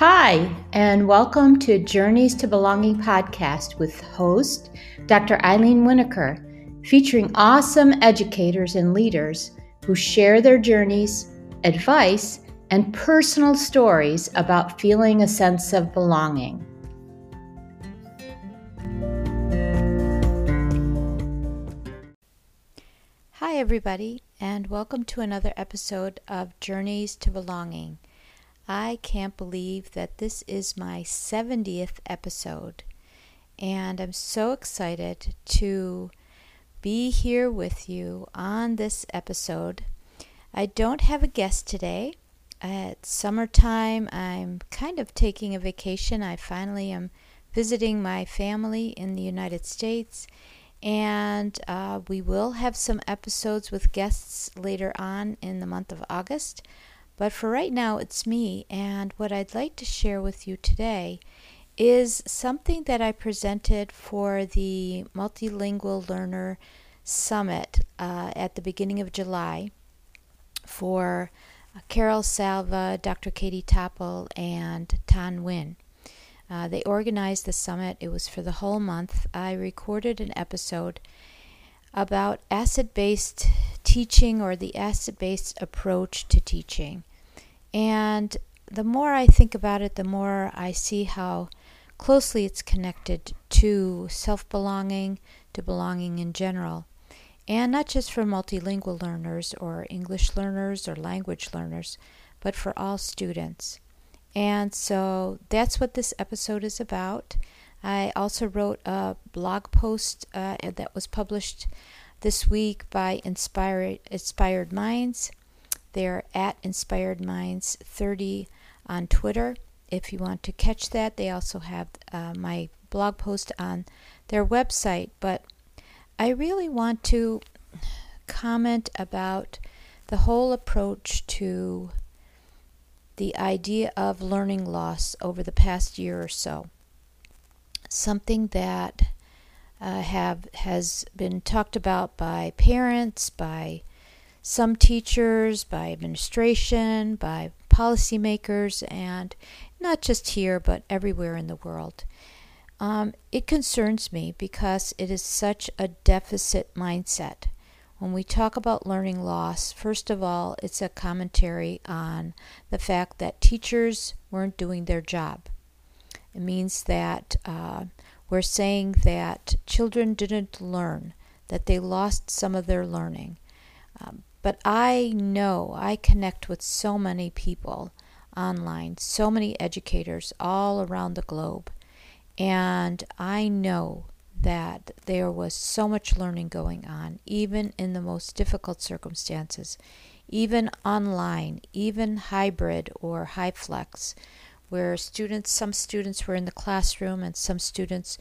Hi, and welcome to Journeys to Belonging podcast with host Dr. Eileen Winokur, featuring awesome educators and leaders who share their journeys, advice, and personal stories about feeling a sense of belonging. Hi, everybody, and welcome to another episode of Journeys to Belonging. I can't believe that this is my 70th episode, and I'm so excited to be here with you on this episode. I don't have a guest today. It's summertime. I'm kind of taking a vacation. I finally am visiting my family in the United States, and uh, we will have some episodes with guests later on in the month of August. But for right now, it's me, and what I'd like to share with you today is something that I presented for the Multilingual Learner Summit uh, at the beginning of July for Carol Salva, Dr. Katie Toppel, and Tan Huynh. Uh, they organized the summit. It was for the whole month. I recorded an episode about asset based teaching or the asset based approach to teaching. And the more I think about it, the more I see how closely it's connected to self belonging, to belonging in general. And not just for multilingual learners or English learners or language learners, but for all students. And so that's what this episode is about. I also wrote a blog post uh, that was published this week by Inspired, Inspired Minds. They're at Inspired Minds 30 on Twitter. If you want to catch that, they also have uh, my blog post on their website. But I really want to comment about the whole approach to the idea of learning loss over the past year or so. Something that uh, have has been talked about by parents, by some teachers, by administration, by policymakers, and not just here but everywhere in the world. Um, it concerns me because it is such a deficit mindset. When we talk about learning loss, first of all, it's a commentary on the fact that teachers weren't doing their job. It means that uh, we're saying that children didn't learn, that they lost some of their learning. Um, but I know I connect with so many people online, so many educators all around the globe. And I know that there was so much learning going on, even in the most difficult circumstances, even online, even hybrid or HyFlex, where students, some students were in the classroom and some students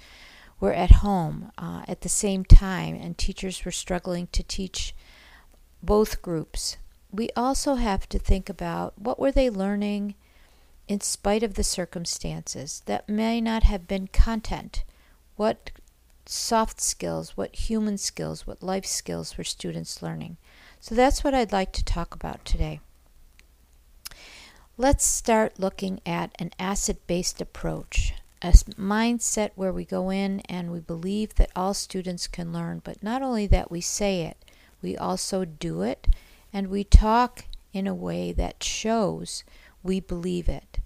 were at home uh, at the same time, and teachers were struggling to teach both groups. We also have to think about what were they learning in spite of the circumstances that may not have been content. What soft skills, what human skills, what life skills were students learning? So that's what I'd like to talk about today. Let's start looking at an asset based approach, a mindset where we go in and we believe that all students can learn, but not only that we say it, we also do it, and we talk in a way that shows we believe it.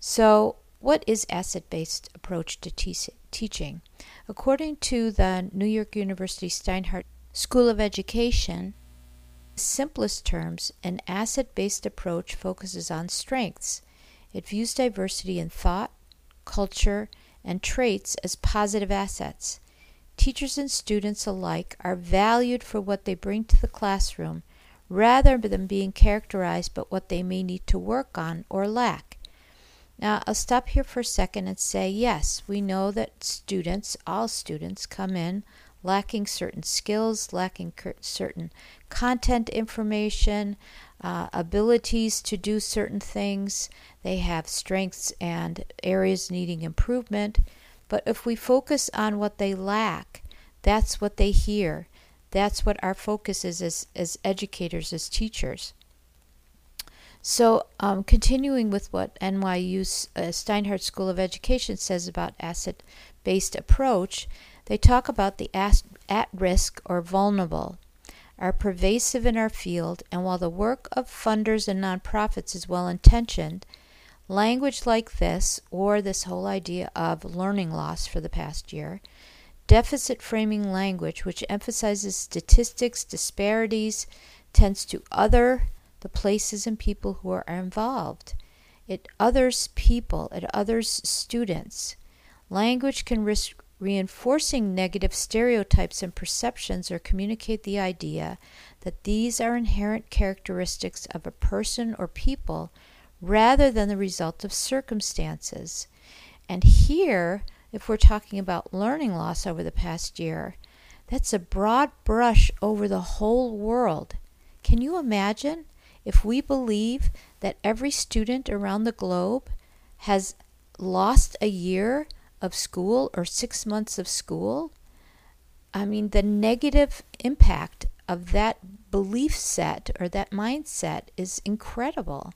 So, what is asset based approach to te- teaching? According to the New York University Steinhardt School of Education, simplest terms, an asset based approach focuses on strengths. It views diversity in thought, culture, and traits as positive assets. Teachers and students alike are valued for what they bring to the classroom rather than being characterized by what they may need to work on or lack. Now, I'll stop here for a second and say yes, we know that students, all students, come in lacking certain skills, lacking certain content information, uh, abilities to do certain things. They have strengths and areas needing improvement. But if we focus on what they lack, that's what they hear. That's what our focus is as, as educators, as teachers. So, um, continuing with what NYU uh, Steinhardt School of Education says about asset based approach, they talk about the at risk or vulnerable are pervasive in our field, and while the work of funders and nonprofits is well intentioned, language like this, or this whole idea of learning loss for the past year, deficit framing language, which emphasizes statistics, disparities, tends to other the places and people who are involved. It others people, it others students. Language can risk reinforcing negative stereotypes and perceptions or communicate the idea that these are inherent characteristics of a person or people rather than the result of circumstances. And here, if we're talking about learning loss over the past year, that's a broad brush over the whole world. Can you imagine if we believe that every student around the globe has lost a year of school or six months of school, I mean, the negative impact of that belief set or that mindset is incredible.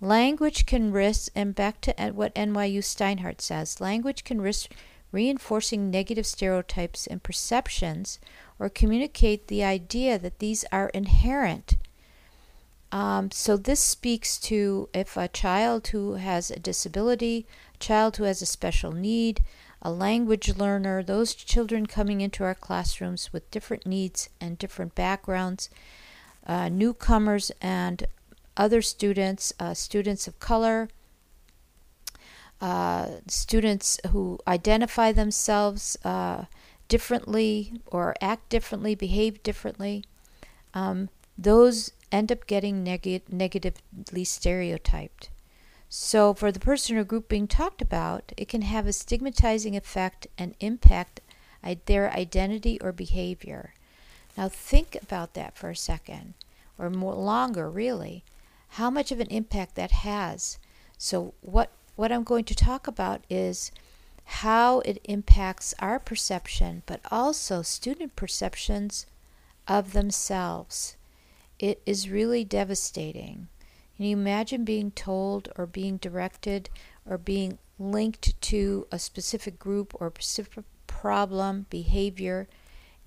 Language can risk, and back to what NYU Steinhardt says language can risk reinforcing negative stereotypes and perceptions or communicate the idea that these are inherent. Um, so, this speaks to if a child who has a disability child who has a special need, a language learner, those children coming into our classrooms with different needs and different backgrounds, uh, newcomers and other students, uh, students of color, uh, students who identify themselves uh, differently or act differently, behave differently, um, those end up getting neg- negatively stereotyped. So, for the person or group being talked about, it can have a stigmatizing effect and impact their identity or behavior. Now, think about that for a second, or more longer, really. How much of an impact that has. So, what, what I'm going to talk about is how it impacts our perception, but also student perceptions of themselves. It is really devastating. Can you imagine being told or being directed or being linked to a specific group or specific problem, behavior,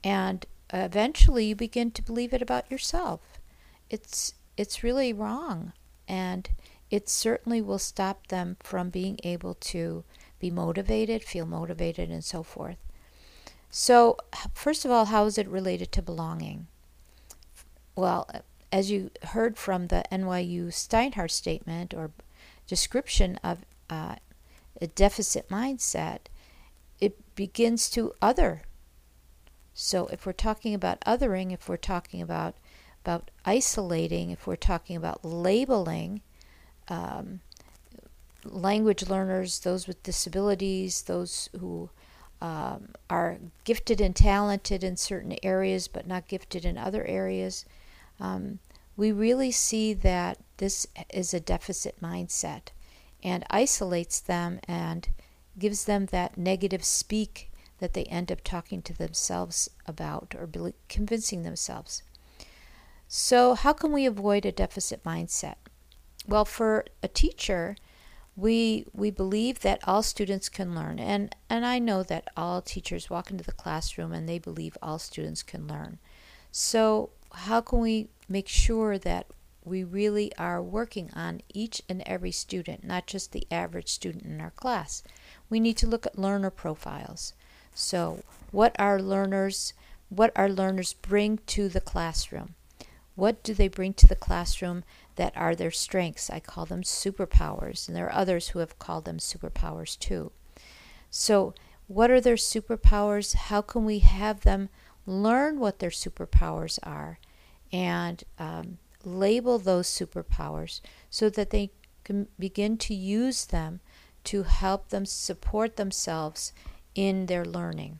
and eventually you begin to believe it about yourself? It's it's really wrong, and it certainly will stop them from being able to be motivated, feel motivated, and so forth. So, first of all, how is it related to belonging? Well, as you heard from the NYU Steinhardt statement or description of uh, a deficit mindset, it begins to other. So if we're talking about othering, if we're talking about about isolating, if we're talking about labeling, um, language learners, those with disabilities, those who um, are gifted and talented in certain areas but not gifted in other areas, um, we really see that this is a deficit mindset and isolates them and gives them that negative speak that they end up talking to themselves about or convincing themselves. So, how can we avoid a deficit mindset? Well, for a teacher, we we believe that all students can learn and and I know that all teachers walk into the classroom and they believe all students can learn. So, how can we make sure that we really are working on each and every student, not just the average student in our class? We need to look at learner profiles. So, what our learners what our learners bring to the classroom? What do they bring to the classroom that are their strengths? I call them superpowers, and there are others who have called them superpowers too. So, what are their superpowers? How can we have them learn what their superpowers are and um, label those superpowers so that they can begin to use them to help them support themselves in their learning.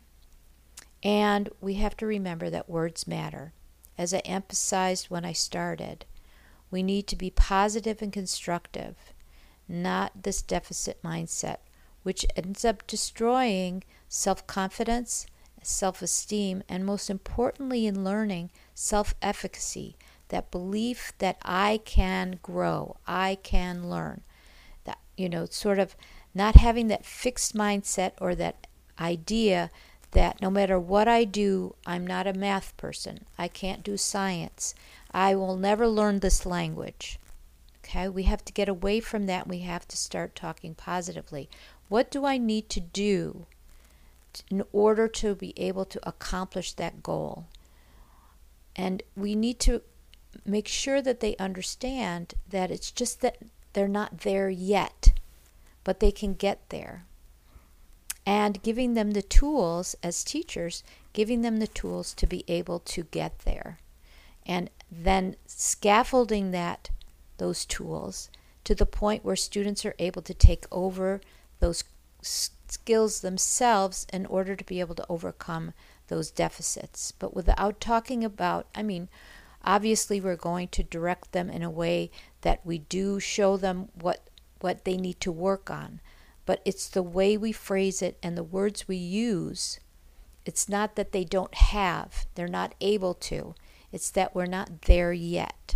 And we have to remember that words matter. As I emphasized when I started, we need to be positive and constructive, not this deficit mindset, which ends up destroying self confidence self esteem, and most importantly, in learning, self efficacy, that belief that I can grow, I can learn. That you know, sort of not having that fixed mindset or that idea that no matter what I do, I'm not a math person. I can't do science. I will never learn this language. Okay, we have to get away from that. We have to start talking positively. What do I need to do in order to be able to accomplish that goal? And we need to make sure that they understand that it's just that they're not there yet, but they can get there and giving them the tools as teachers, giving them the tools to be able to get there. And then scaffolding that those tools to the point where students are able to take over those skills themselves in order to be able to overcome those deficits. But without talking about, I mean, obviously we're going to direct them in a way that we do show them what what they need to work on but it's the way we phrase it and the words we use. It's not that they don't have, they're not able to, it's that we're not there yet.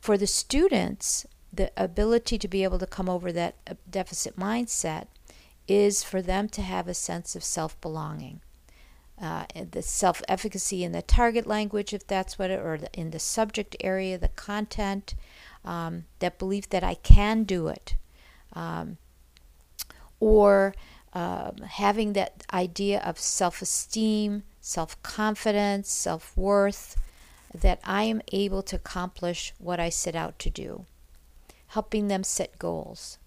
For the students, the ability to be able to come over that uh, deficit mindset is for them to have a sense of self belonging. Uh, the self efficacy in the target language, if that's what it, or in the subject area, the content, um, that belief that I can do it. Um, or um, having that idea of self esteem, self confidence, self worth, that I am able to accomplish what I set out to do, helping them set goals.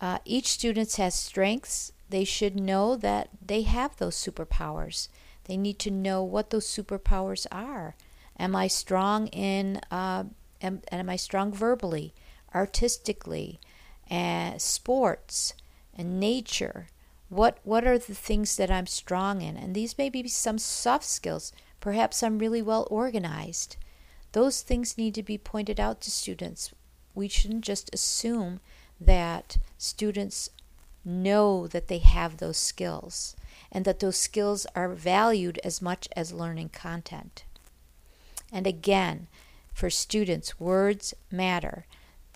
Uh, each student has strengths. They should know that they have those superpowers. They need to know what those superpowers are. Am I strong in? Uh, am, am I strong verbally, artistically, uh, sports? And nature. What what are the things that I'm strong in? And these may be some soft skills. Perhaps I'm really well organized. Those things need to be pointed out to students. We shouldn't just assume that students know that they have those skills and that those skills are valued as much as learning content. And again, for students, words matter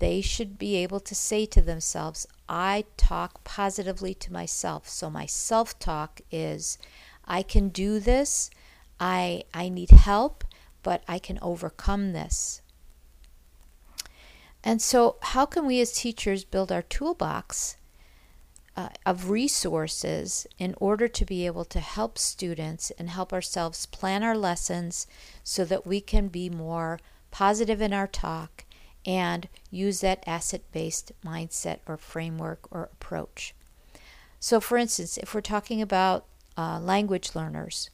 they should be able to say to themselves, I talk positively to myself. So my self talk is, I can do this, I, I need help, but I can overcome this. And so, how can we as teachers build our toolbox uh, of resources in order to be able to help students and help ourselves plan our lessons so that we can be more positive in our talk and use that asset based mindset or framework or approach. So, for instance, if we're talking about uh, language learners,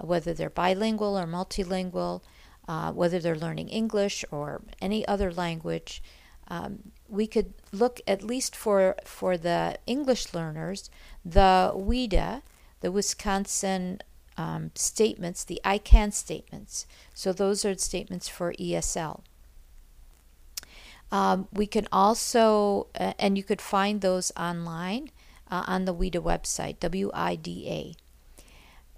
uh, whether they're bilingual or multilingual, uh, whether they're learning English or any other language, um, we could look at least for for the English learners, the WIDA, the Wisconsin um, statements, the I can statements. So those are statements for ESL. Um, we can also, uh, and you could find those online uh, on the WIDA website, W I D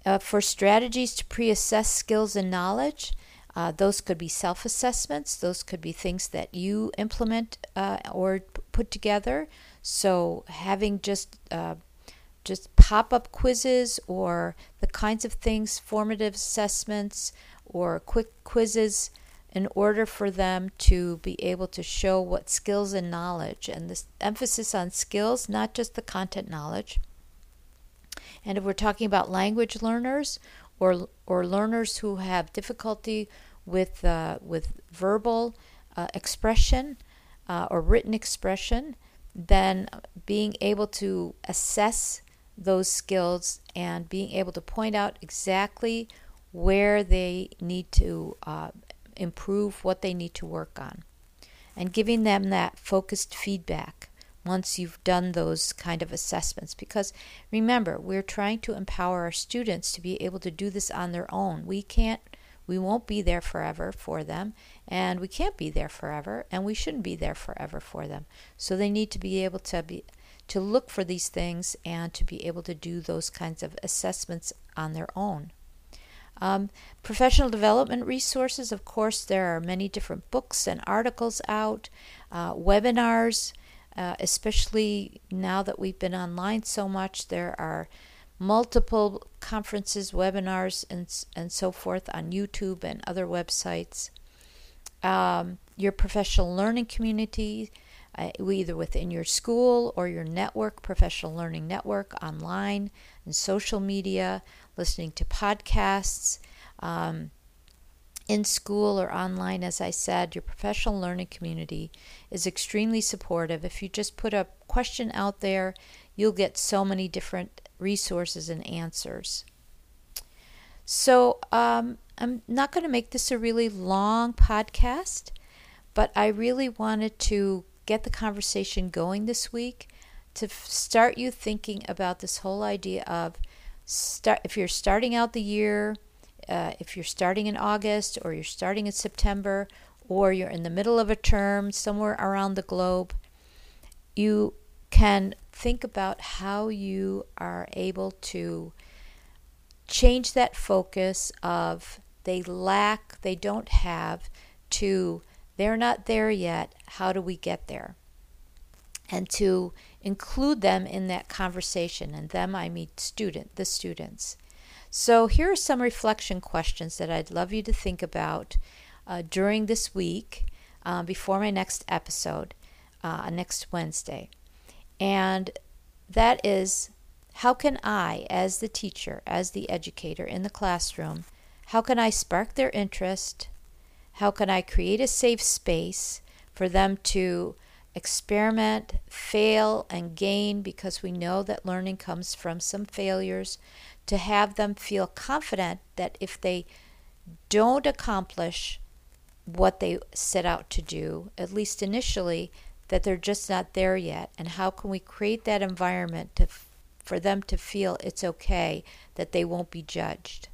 A. Uh, for strategies to pre assess skills and knowledge, uh, those could be self assessments, those could be things that you implement uh, or put together. So, having just uh, just pop up quizzes or the kinds of things, formative assessments or quick quizzes in order for them to be able to show what skills and knowledge, and this emphasis on skills, not just the content knowledge. And if we're talking about language learners or or learners who have difficulty with uh, with verbal uh, expression uh, or written expression, then being able to assess those skills and being able to point out exactly where they need to uh, improve what they need to work on, and giving them that focused feedback once you've done those kind of assessments. Because remember, we're trying to empower our students to be able to do this on their own. We can't, we won't be there forever for them, and we can't be there forever, and we shouldn't be there forever for them. So they need to be able to be to look for these things and to be able to do those kinds of assessments on their own. Um, professional development resources, of course, there are many different books and articles out, uh, webinars, uh, especially now that we've been online so much, there are multiple conferences, webinars, and, and so forth on YouTube and other websites. Um, your professional learning community, uh, either within your school or your network, professional learning network, online and social media, listening to podcasts. Um, in school or online, as I said, your professional learning community is extremely supportive. If you just put a question out there, you'll get so many different resources and answers. So, um, I'm not going to make this a really long podcast, but I really wanted to get the conversation going this week to start you thinking about this whole idea of start if you're starting out the year uh, if you're starting in August or you're starting in September or you're in the middle of a term somewhere around the globe, you can think about how you are able to change that focus of they lack, they don't have, to they're not there yet, how do we get there? And to include them in that conversation, and them I mean student, the students. So, here are some reflection questions that I'd love you to think about uh, during this week uh, before my next episode, uh, next Wednesday. And that is how can I, as the teacher, as the educator in the classroom, how can I spark their interest? How can I create a safe space for them to experiment, fail, and gain because we know that learning comes from some failures to have them feel confident that if they don't accomplish what they set out to do, at least initially, that they're just not there yet. And how can we create that environment to, for them to feel it's okay, that they won't be judged?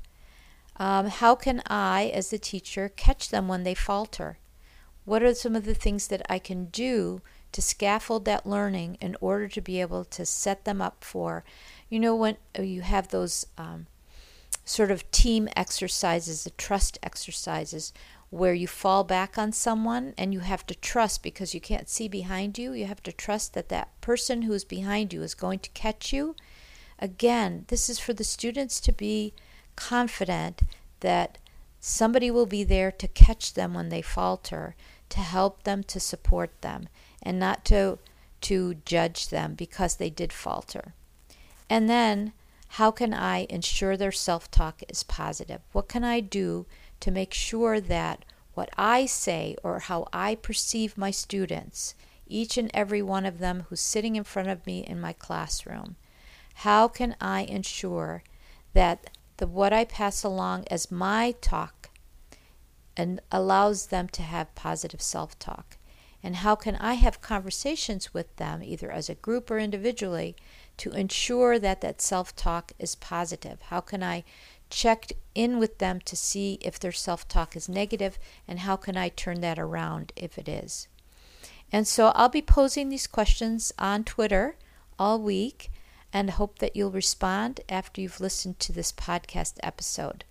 Um, how can I, as the teacher, catch them when they falter? What are some of the things that I can do to scaffold that learning in order to be able to set them up for you know, when you have those um, sort of team exercises, the trust exercises, where you fall back on someone and you have to trust because you can't see behind you. You have to trust that that person who's behind you is going to catch you. Again, this is for the students to be confident that somebody will be there to catch them when they falter, to help them, to support them, and not to to judge them because they did falter. And then, how can I ensure their self talk is positive? What can I do to make sure that what I say or how I perceive my students, each and every one of them who's sitting in front of me in my classroom, how can I ensure that the what I pass along as my talk and allows them to have positive self-talk? And how can I have conversations with them either as a group or individually to ensure that that self talk is positive? How can I check in with them to see if their self talk is negative and how can I turn that around if it is? And so I'll be posing these questions on Twitter all week and hope that you'll respond after you've listened to this podcast episode.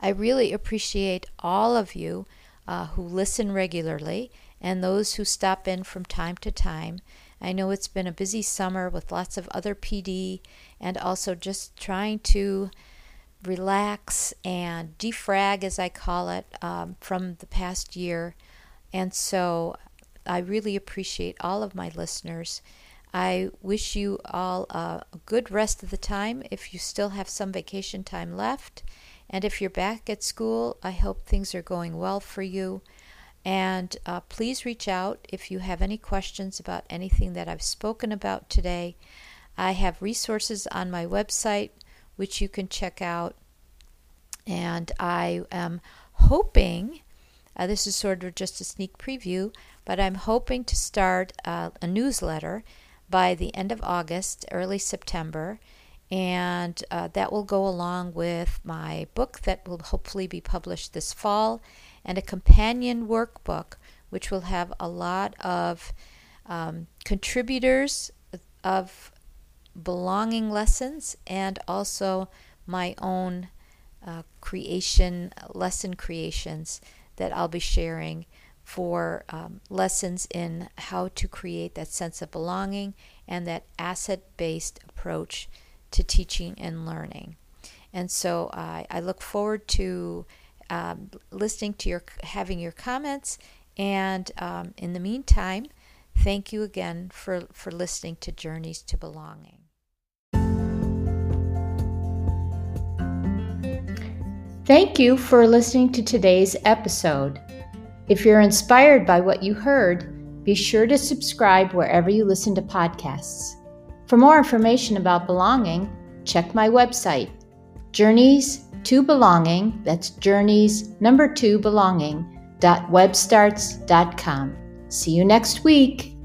I really appreciate all of you uh, who listen regularly and those who stop in from time to time. I know it's been a busy summer with lots of other PD and also just trying to relax and defrag, as I call it, um, from the past year. And so I really appreciate all of my listeners. I wish you all a good rest of the time if you still have some vacation time left. And if you're back at school, I hope things are going well for you. And uh, please reach out if you have any questions about anything that I've spoken about today. I have resources on my website which you can check out. And I am hoping, uh, this is sort of just a sneak preview, but I'm hoping to start uh, a newsletter by the end of August, early September. And uh, that will go along with my book that will hopefully be published this fall and a companion workbook, which will have a lot of um, contributors of belonging lessons and also my own uh, creation, lesson creations that I'll be sharing for um, lessons in how to create that sense of belonging and that asset based approach to teaching and learning. And so I, I look forward to um, listening to your, having your comments. And um, in the meantime, thank you again for, for listening to Journeys to Belonging. Thank you for listening to today's episode. If you're inspired by what you heard, be sure to subscribe wherever you listen to podcasts. For more information about belonging, check my website, Journeys to Belonging, that's Journeys number two belonging, dot webstarts.com. See you next week.